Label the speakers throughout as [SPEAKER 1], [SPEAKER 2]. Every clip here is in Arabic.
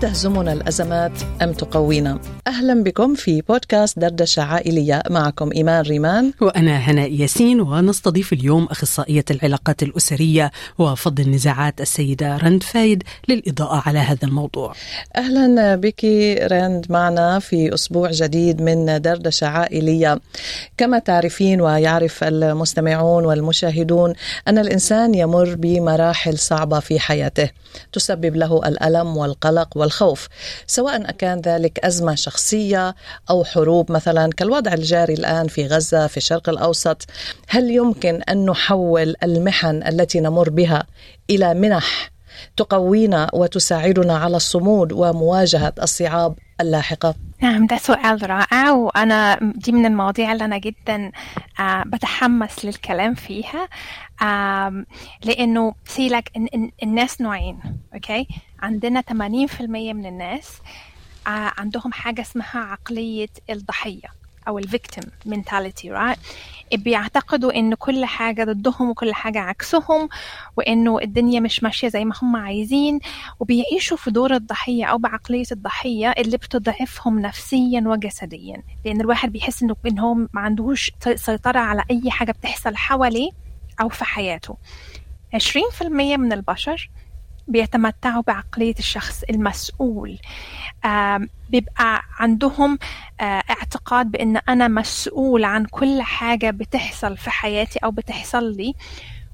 [SPEAKER 1] تهزمنا الأزمات أم تقوينا؟ أهلا بكم في بودكاست دردشة عائلية معكم إيمان ريمان.
[SPEAKER 2] وأنا هناء ياسين ونستضيف اليوم أخصائية العلاقات الأسرية وفض النزاعات السيدة رند فايد للإضاءة على هذا الموضوع.
[SPEAKER 1] أهلا بك رند معنا في أسبوع جديد من دردشة عائلية. كما تعرفين ويعرف المستمعون والمشاهدون أن الإنسان يمر بمراحل صعبة في حياته. تسبب له الألم والقلق والخوف سواء كان ذلك أزمة شخصية أو حروب مثلا كالوضع الجاري الآن في غزة في الشرق الأوسط هل يمكن أن نحول المحن التي نمر بها إلى منح تقوينا وتساعدنا على الصمود ومواجهة الصعاب؟ اللاحقة؟
[SPEAKER 3] نعم ده سؤال رائع وأنا دي من المواضيع اللي أنا جدا آه بتحمس للكلام فيها لأنه سيلك الناس نوعين okay عندنا 80% من الناس آه عندهم حاجة اسمها عقلية الضحية أو ال victim mentality right? بيعتقدوا إن كل حاجة ضدهم وكل حاجة عكسهم وإنه الدنيا مش ماشية زي ما هم عايزين وبيعيشوا في دور الضحية أو بعقلية الضحية اللي بتضعفهم نفسيا وجسديا. لأن الواحد بيحس إنه إن هو ما عندهوش سيطرة على أي حاجة بتحصل حواليه أو في حياته. 20% من البشر بيتمتعوا بعقلية الشخص المسؤول. بيبقى عندهم اعتقاد بأن أنا مسؤول عن كل حاجة بتحصل في حياتي أو بتحصل لي.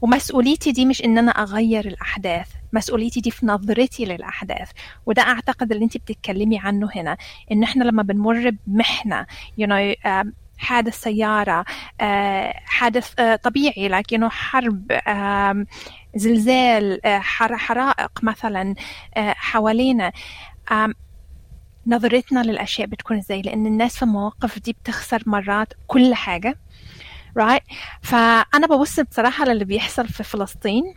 [SPEAKER 3] ومسؤوليتي دي مش إن أنا أغير الأحداث مسؤوليتي دي في نظرتي للأحداث. وده أعتقد اللي انت بتتكلمي عنه هنا إن إحنا لما بنمر بمحنة you know, حادث سيارة حادث طبيعي لكنه حرب زلزال حرائق مثلا حوالينا. نظرتنا للأشياء بتكون إزاي؟ لأن الناس في المواقف دي بتخسر مرات كل حاجة right فأنا ببص بصراحة للي بيحصل في فلسطين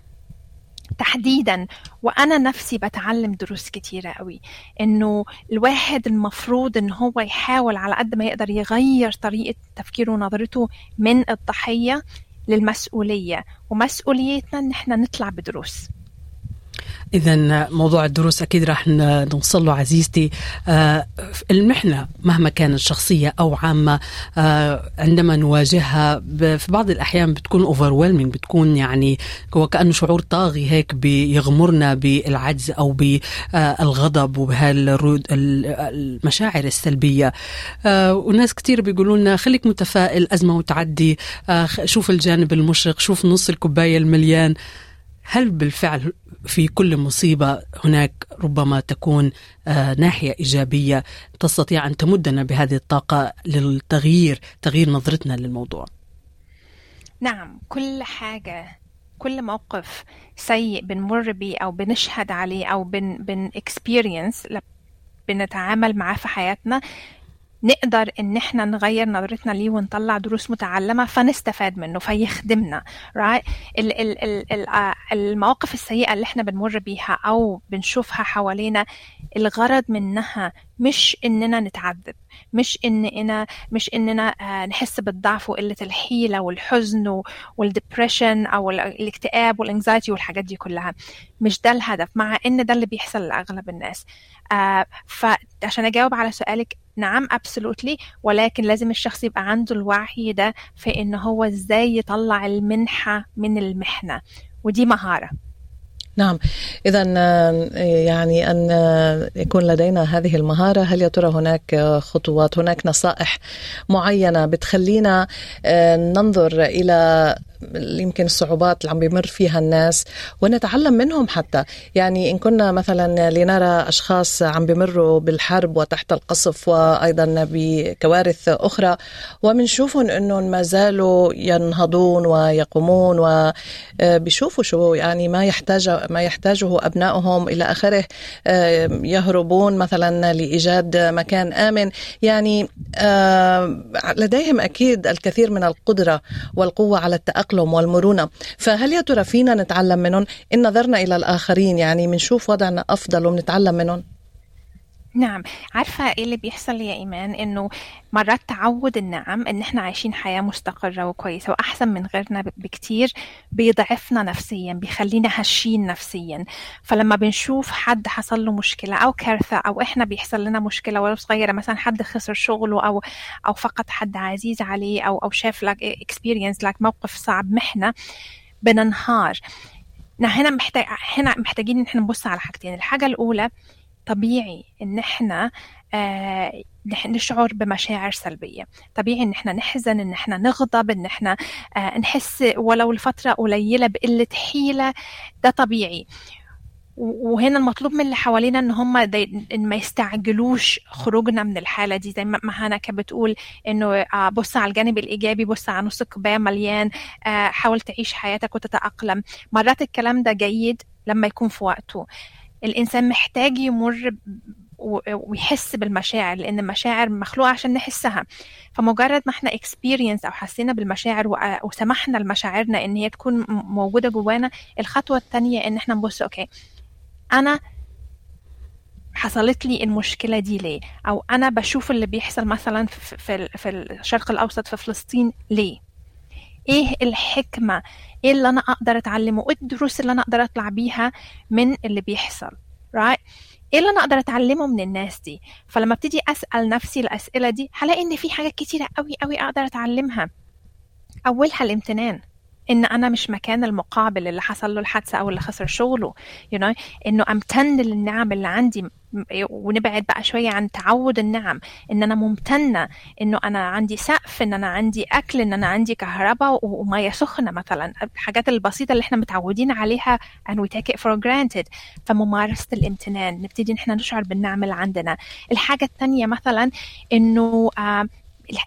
[SPEAKER 3] تحديدا وأنا نفسي بتعلم دروس كتيرة قوي. إنه الواحد المفروض إن هو يحاول على قد ما يقدر يغير طريقة تفكيره ونظرته من الضحية للمسؤولية. ومسؤوليتنا إن إحنا نطلع بدروس.
[SPEAKER 2] إذا موضوع الدروس أكيد راح نوصل له عزيزتي. آه المحنة مهما كانت شخصية أو عامة آه عندما نواجهها في بعض الأحيان بتكون overwhelming بتكون يعني وكأنه شعور طاغي هيك بيغمرنا بالعجز أو بالغضب وبهالمشاعر السلبية. آه وناس كتير بيقولوا لنا خليك متفائل أزمة وتعدي. آه شوف الجانب المشرق شوف نص الكوباية المليان. هل بالفعل في كل مصيبة هناك ربما تكون آه ناحية إيجابية تستطيع أن تمدنا بهذه الطاقة للتغيير تغيير نظرتنا للموضوع؟
[SPEAKER 3] نعم كل حاجة كل موقف سيء بنمر بيه أو بنشهد عليه أو بن, بن experience بنتعامل معاه في حياتنا نقدر إن إحنا نغير نظرتنا ليه ونطلع دروس متعلمة فنستفاد منه فيخدمنا right ال ال ال المواقف السيئة اللي إحنا بنمر بيها أو بنشوفها حوالينا الغرض منها مش إننا نتعذب مش اننا مش إننا نحس بالضعف وقلة الحيلة والحزن وال depression أو الاكتئاب وال anxiety والحاجات دي كلها. مش ده الهدف مع إن ده اللي بيحصل لأغلب الناس. فعشان أجاوب على سؤالك نعم absolutely. ولكن لازم الشخص يبقى عنده الوعي ده في إن هو إزاي يطلع المنحة من المحنة. ودي مهارة.
[SPEAKER 1] نعم. إذا يعني أن يكون لدينا هذه المهارة. هل يا ترى هناك خطوات هناك نصائح معينة بتخلينا ننظر إلى يمكن الصعوبات اللي عم بيمر فيها الناس ونتعلم منهم حتى. يعني إن كنا مثلا لنرى أشخاص عم بيمروا بالحرب وتحت القصف وأيضا بكوارث أخرى ومنشوفهم أنهم ما زالوا ينهضون ويقومون وبيشوفوا شو يعني ما يحتاج ما يحتاجه أبنائهم إلى آخره يهربون مثلا لإيجاد مكان آمن. يعني لديهم أكيد الكثير من القدرة والقوة على التأقلم والمرونة. فهل يا ترى فينا نتعلم منهم؟ إن نظرنا إلى الآخرين يعني بنشوف وضعنا أفضل وبنتعلم منهم؟
[SPEAKER 3] نعم. عارفة إيه اللي بيحصل يا إيمان؟ إنه مرات تعود النعم إن إحنا عايشين حياة مستقرة وكويسة وأحسن من غيرنا بكتير بيضعفنا نفسيا بيخلينا هشين نفسيا. فلما بنشوف حد حصل له مشكلة أو كارثة أو إحنا بيحصل لنا مشكلة ولو صغيرة مثلا حد خسر شغله أو أو فقد حد عزيز عليه أو أو شاف لك اكسبيرينس لك موقف صعب محنة بننهار. هنا محتاج هنا محتاجين إن إحنا نبص على حاجتين. الحاجة الأولى طبيعي إن إحنا آه نشعر بمشاعر سلبية. طبيعي إن إحنا نحزن إن إحنا نغضب إن إحنا آه نحس ولو لفترة قليلة بقلة حيلة ده طبيعي. وهنا المطلوب من اللي حوالينا إن هم إن ما يستعجلوش خروجنا من الحالة دي. زي ما هنا كانت بتقول إنه بص على الجانب الإيجابي بص على نص الكوبايه مليان حاول تعيش حياتك وتتأقلم. مرات الكلام ده جيد لما يكون في وقته. الإنسان محتاج يمر ويحس بالمشاعر لأن المشاعر مخلوقة عشان نحسها. فمجرد ما إحنا experience أو حسينا بالمشاعر وسمحنا لمشاعرنا إن هي تكون موجودة جوانا الخطوة الثانية إن إحنا نبص okay أنا حصلت لي المشكلة دي ليه؟ أو أنا بشوف اللي بيحصل مثلا في, في الشرق الأوسط في فلسطين ليه؟ إيه الحكمة؟ إيه اللي أنا أقدر اتعلمه؟ إيه الدروس اللي أنا أقدر اطلع بيها من اللي بيحصل right إيه اللي أنا أقدر اتعلمه من الناس دي؟ فلما ابتدي اسأل نفسي الأسئلة دي هلاقي ان في حاجات كتيرة قوي قوي أقدر اتعلمها. أولها الامتنان إن أنا مش مكان المقابل اللي حصل له الحادثة أو اللي خسر شغله you know? إنه امتن للنعم اللي عندي ونبعد بقى شوية عن تعود النعم إن أنا ممتنة إنه أنا عندي سقف إن أنا عندي أكل إن أنا عندي كهرباء ومية سخنة مثلا. الحاجات البسيطة اللي إحنا متعودين عليها and we take it for granted. فممارسة الامتنان نبتدي إحنا نشعر بالنعم اللي عندنا. الحاجة الثانية مثلا إنه آه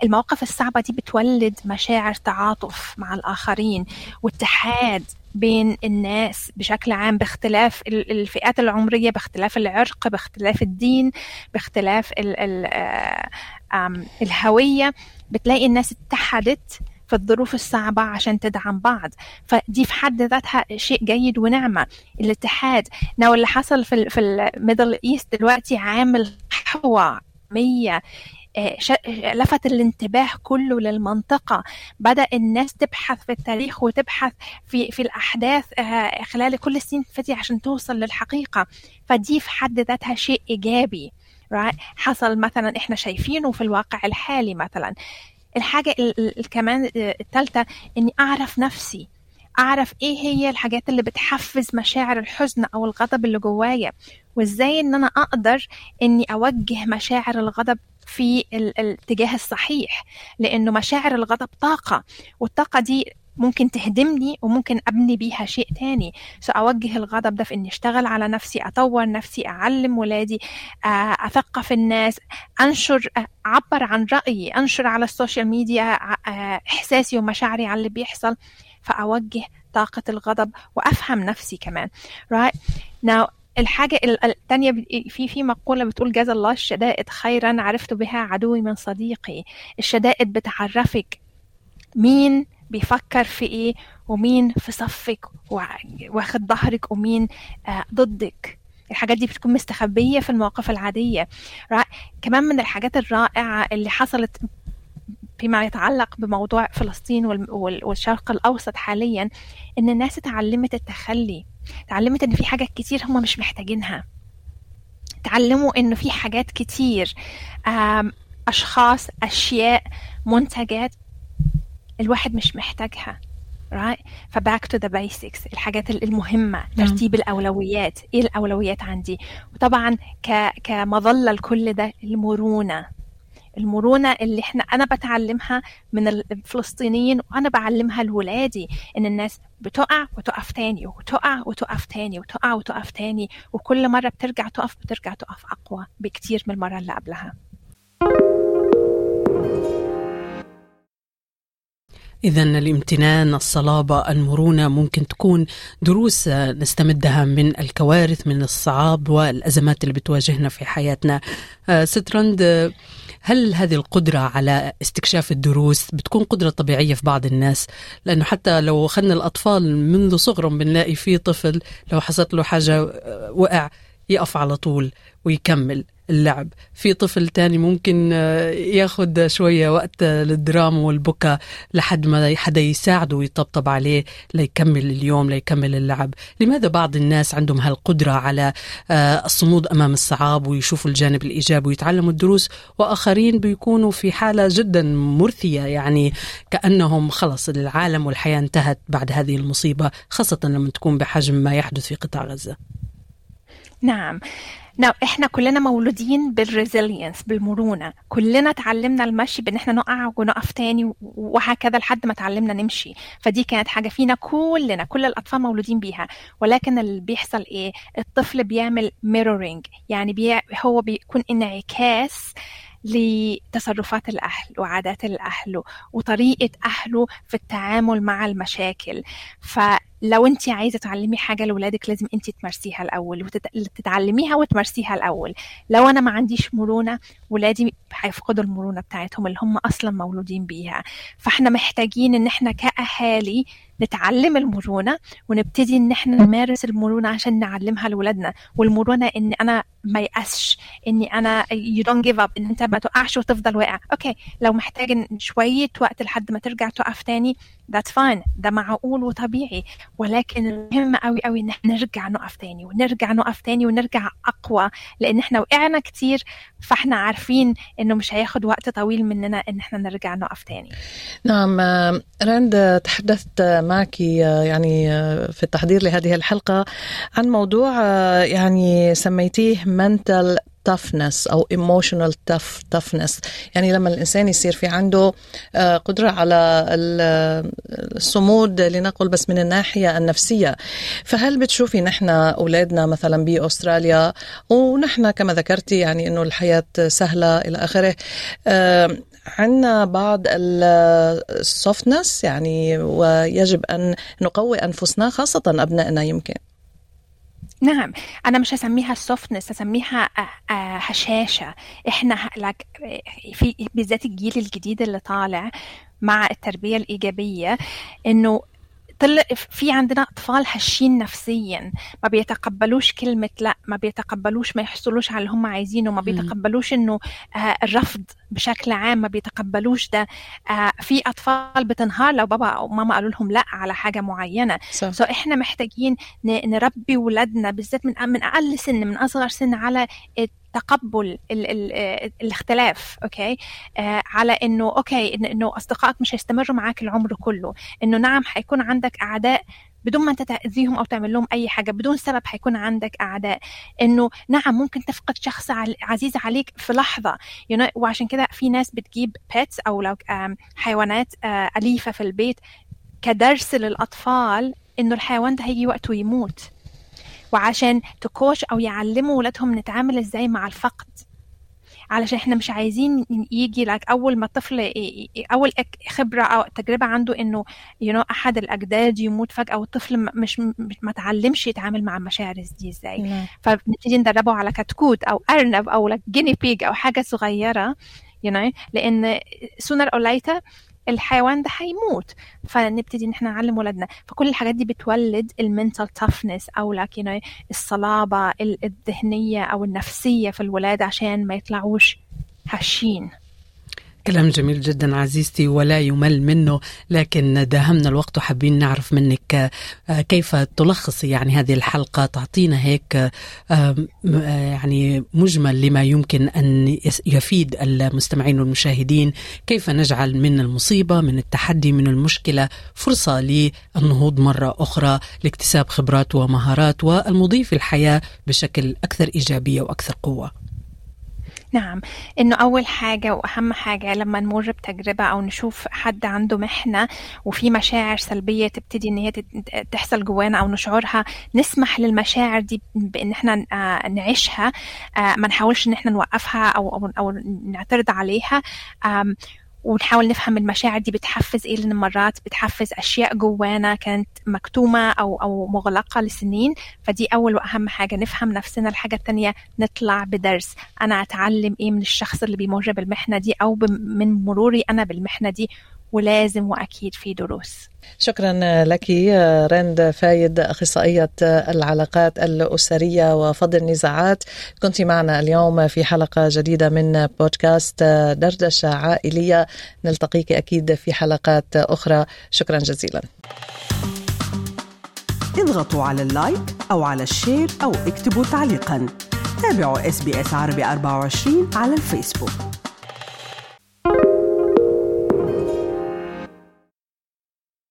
[SPEAKER 3] المواقف الصعبة دي بتولد مشاعر تعاطف مع الآخرين واتحاد بين الناس بشكل عام باختلاف الفئات العمرية باختلاف العرق باختلاف الدين باختلاف ال ال الهوية. بتلاقي الناس اتحدت في الظروف الصعبة عشان تدعم بعض. فدي في حد ذاتها شيء جيد ونعمة. الاتحاد you know اللي حصل في, في ال Middle East دلوقتي عامل مية. لفت الانتباه كله للمنطقة. بدأ الناس تبحث في التاريخ وتبحث في, في الأحداث خلال كل السنين فتي عشان توصل للحقيقة. فدي في حد ذاتها شيء إيجابي? حصل مثلا إحنا شايفينه في الواقع الحالي مثلا. الحاجة كمان الثالثة إني أعرف نفسي. أعرف إيه هي الحاجات اللي بتحفز مشاعر الحزن أو الغضب اللي جوايا. وإزاي إن أنا أقدر إني أوجه مشاعر الغضب في الاتجاه الصحيح؟ لأنه مشاعر الغضب طاقة والطاقة دي ممكن تهدمني وممكن أبني بيها شيء تاني. سأوجه الغضب ده في إني أشتغل على نفسي أطور نفسي أعلم ولادي أثقف الناس أنشر أعبر عن رأيي أنشر على السوشيال ميديا إحساسي ومشاعري على اللي بيحصل. فأوجه طاقة الغضب وأفهم نفسي كمان. Right. Now الحاجة الثانية في في مقولة بتقول جزا الله الشدائد خيرا عرفت بها عدوي من صديقي. الشدائد بتعرفك مين بيفكر في إيه ومين في صفك واخد ظهرك ومين آه ضدك. الحاجات دي بتكون مستخبية في المواقف العادية. كمان من الحاجات الرائعة اللي حصلت فيما يتعلق بموضوع فلسطين والشرق الأوسط حاليا إن الناس اتعلمت التخلي. تعلمت إن في حاجات كتير هم مش محتاجينها. تعلموا إنه في حاجات كتير أشخاص أشياء منتجات الواحد مش محتاجها right ف back to the basics الحاجات المهمة ترتيب الأولويات إيه الأولويات عندي؟ وطبعا ك كمظلة لكل ده المرونة. المرونة اللي إحنا أنا بتعلمها من الفلسطينيين وأنا بعلمها لولادي إن الناس بتقع وتقف تاني وتقع وتقف تاني وتقع وتقف تاني وكل مرة بترجع تقف بترجع تقف أقوى بكتير من المرة اللي قبلها.
[SPEAKER 2] إذا الامتنان الصلابة المرونة ممكن تكون دروس نستمدها من الكوارث من الصعاب والأزمات اللي بتواجهنا في حياتنا. آه، سترند هل هذه القدرة على استكشاف الدروس بتكون قدرة طبيعية في بعض الناس؟ لأنه حتى لو أخذنا الأطفال منذ صغرهم بنلاقي في طفل لو حصلت له حاجة آه، وقع يقف على طول ويكمل. اللعب. في طفل تاني ممكن آه، ياخد شوية وقت للدراما والبكاء لحد ما حدا يساعده ويطبطب عليه ليكمل اليوم ليكمل اللعب. لماذا بعض الناس عندهم هالقدرة على آه، الصمود أمام الصعاب ويشوفوا الجانب الإيجابي ويتعلموا الدروس وآخرين بيكونوا في حالة جدا مرثية يعني كأنهم خلص العالم والحياة انتهت بعد هذه المصيبة خاصة لما تكون بحجم ما يحدث في قطاع غزة؟
[SPEAKER 3] نعم. نعم إحنا كلنا مولودين بالريزيلينس بالمرونة. كلنا تعلمنا المشي بإن إحنا نقع ونقف تاني وهكذا لحد ما تعلمنا نمشي. فدي كانت حاجة فينا كلنا كل الأطفال مولودين بيها. ولكن اللي بيحصل إيه؟ الطفل بيعمل mirroring يعني بي هو بيكون انعكاس لتصرفات الأهل وعادات الأهل وطريقة أهله في التعامل مع المشاكل. فلو أنت عايزة تعلمي حاجة لأولادك لازم أنت تمارسيها الأول وتتعلميها وتمارسيها الأول. لو أنا ما عنديش مرونة ولادي هيفقدوا المرونة بتاعتهم اللي هم أصلا مولودين بيها. فاحنا محتاجين إن إحنا كأهالي نتعلم المرونة ونبتدي إن إحنا نمارس المرونة عشان نعلمها لأولادنا والمرونة إن أنا ما يأسش إني أنا you don't give up إن أنت ما تقعش وتفضل واقع. أوكي لو محتاج شوية وقت لحد ما ترجع تقف تاني that's fine. ده معقول وطبيعي. ولكن المهم قوي قوي إن إحنا نرجع نقف تاني ونرجع نقف تاني ونرجع أقوى لأن إحنا وقعنا كتير فإحنا عارفين إنه مش هياخد وقت طويل مننا إن إحنا نرجع نقف تاني.
[SPEAKER 1] نعم راند تحدثت معك يعني في التحضير لهذه الحلقة عن موضوع يعني سميتيه mental toughness أو emotional tough toughness. يعني لما الإنسان يصير في عنده قدرة على الصمود لنقل بس من الناحية النفسية. فهل بتشوفي نحن أولادنا مثلا بأستراليا ونحن كما ذكرتي يعني إنه الحياة سهلة إلى آخره عندنا بعض ال softness يعني ويجب أن نقوي أنفسنا خاصة أبنائنا يمكن.
[SPEAKER 3] نعم. أنا مش هسميها softness هسميها هشاشة. إحنا لك في بالذات الجيل الجديد اللي طالع مع التربية الإيجابية إنه طلع في عندنا أطفال هشين نفسيا. ما بيتقبلوش كلمة لا ما بيتقبلوش ما يحصلوش على اللي هم عايزينه ما بيتقبلوش إنه آه الرفض بشكل عام ما بيتقبلوش ده. آه في أطفال بتنهار لو بابا أو ماما قالوا لهم لا على حاجة معينة. so إحنا محتاجين نربي ولادنا بالذات من من أقل سن من أصغر سن على تقبل ال ال الاختلاف okay؟ آه على إنه okay إنه أصدقائك مش هيستمروا معاك العمر كله إنه نعم حيكون عندك أعداء بدون ما أنت تأذيهم أو تعمل لهم أي حاجة بدون سبب حيكون عندك أعداء. إنه نعم ممكن تفقد شخص عزيز عليك في لحظة you know, وعشان كده في ناس بتجيب pets أو لو حيوانات أليفة في البيت كدرس للأطفال إنه الحيوان ده هيجي وقته يموت. وعشان تكوش أو يعلموا ولادهم نتعامل إزاي مع الفقد. علشان إحنا مش عايزين يجي لك أول ما الطفل أول خبرة أو تجربة عنده إنه you know, أحد الأجداد يموت فجأة والطفل مش ما تعلمش يتعامل مع المشاعر دي إزاي. فبنبتدي ندربه على كتكوت أو أرنب أو لك جيني بيج أو حاجة صغيرة you know, لأن sooner or later الحيوان ده هيموت. فنبتدي إن إحنا نعلم ولادنا. فكل الحاجات دي بتولد المنتال تافنس أو لك you know, الصلابة الذهنية أو النفسية في الولاد عشان ما يطلعوش هشين.
[SPEAKER 2] كلام جميل جدا عزيزتي ولا يمل منه لكن داهمنا الوقت وحابين نعرف منك كيف تلخصي يعني هذه الحلقة؟ تعطينا هيك يعني مجمل لما يمكن أن يفيد المستمعين والمشاهدين. كيف نجعل من المصيبة من التحدي من المشكلة فرصة للنهوض مرة أخرى لاكتساب خبرات ومهارات والمضي في الحياة بشكل أكثر إيجابية وأكثر قوة.
[SPEAKER 3] نعم. إنه أول حاجة وأهم حاجة لما نمر بتجربة أو نشوف حد عنده محنة وفي مشاعر سلبية تبتدي إن هي تحصل جوانا أو نشعرها نسمح للمشاعر دي بإن إحنا آه، نعيشها آه، ما نحاولش إن إحنا نوقفها أو أو, أو نعترض عليها. ونحاول نفهم المشاعر دي بتحفز إيه لأن مرات بتحفز أشياء جوانا كانت مكتومة أو أو مغلقة لسنين فدي أول وأهم حاجة نفهم نفسنا الحاجة الثانية نطلع بدرس. أنا أتعلم إيه من الشخص اللي بيمر بالمحنة دي أو من مروري أنا بالمحنة دي ولازم وأكيد في دروس.
[SPEAKER 1] شكرا لك رند فايد أخصائية العلاقات الأسرية وفض النزاعات. كنت معنا اليوم في حلقة جديدة من بودكاست دردشة عائلية. نلتقيك أكيد في حلقات أخرى. شكرا جزيلا.
[SPEAKER 4] اضغطوا على ال like أو على ال share أو اكتبوا تعليقا. تابعوا إس بي إس عربي 24 على الفيسبوك.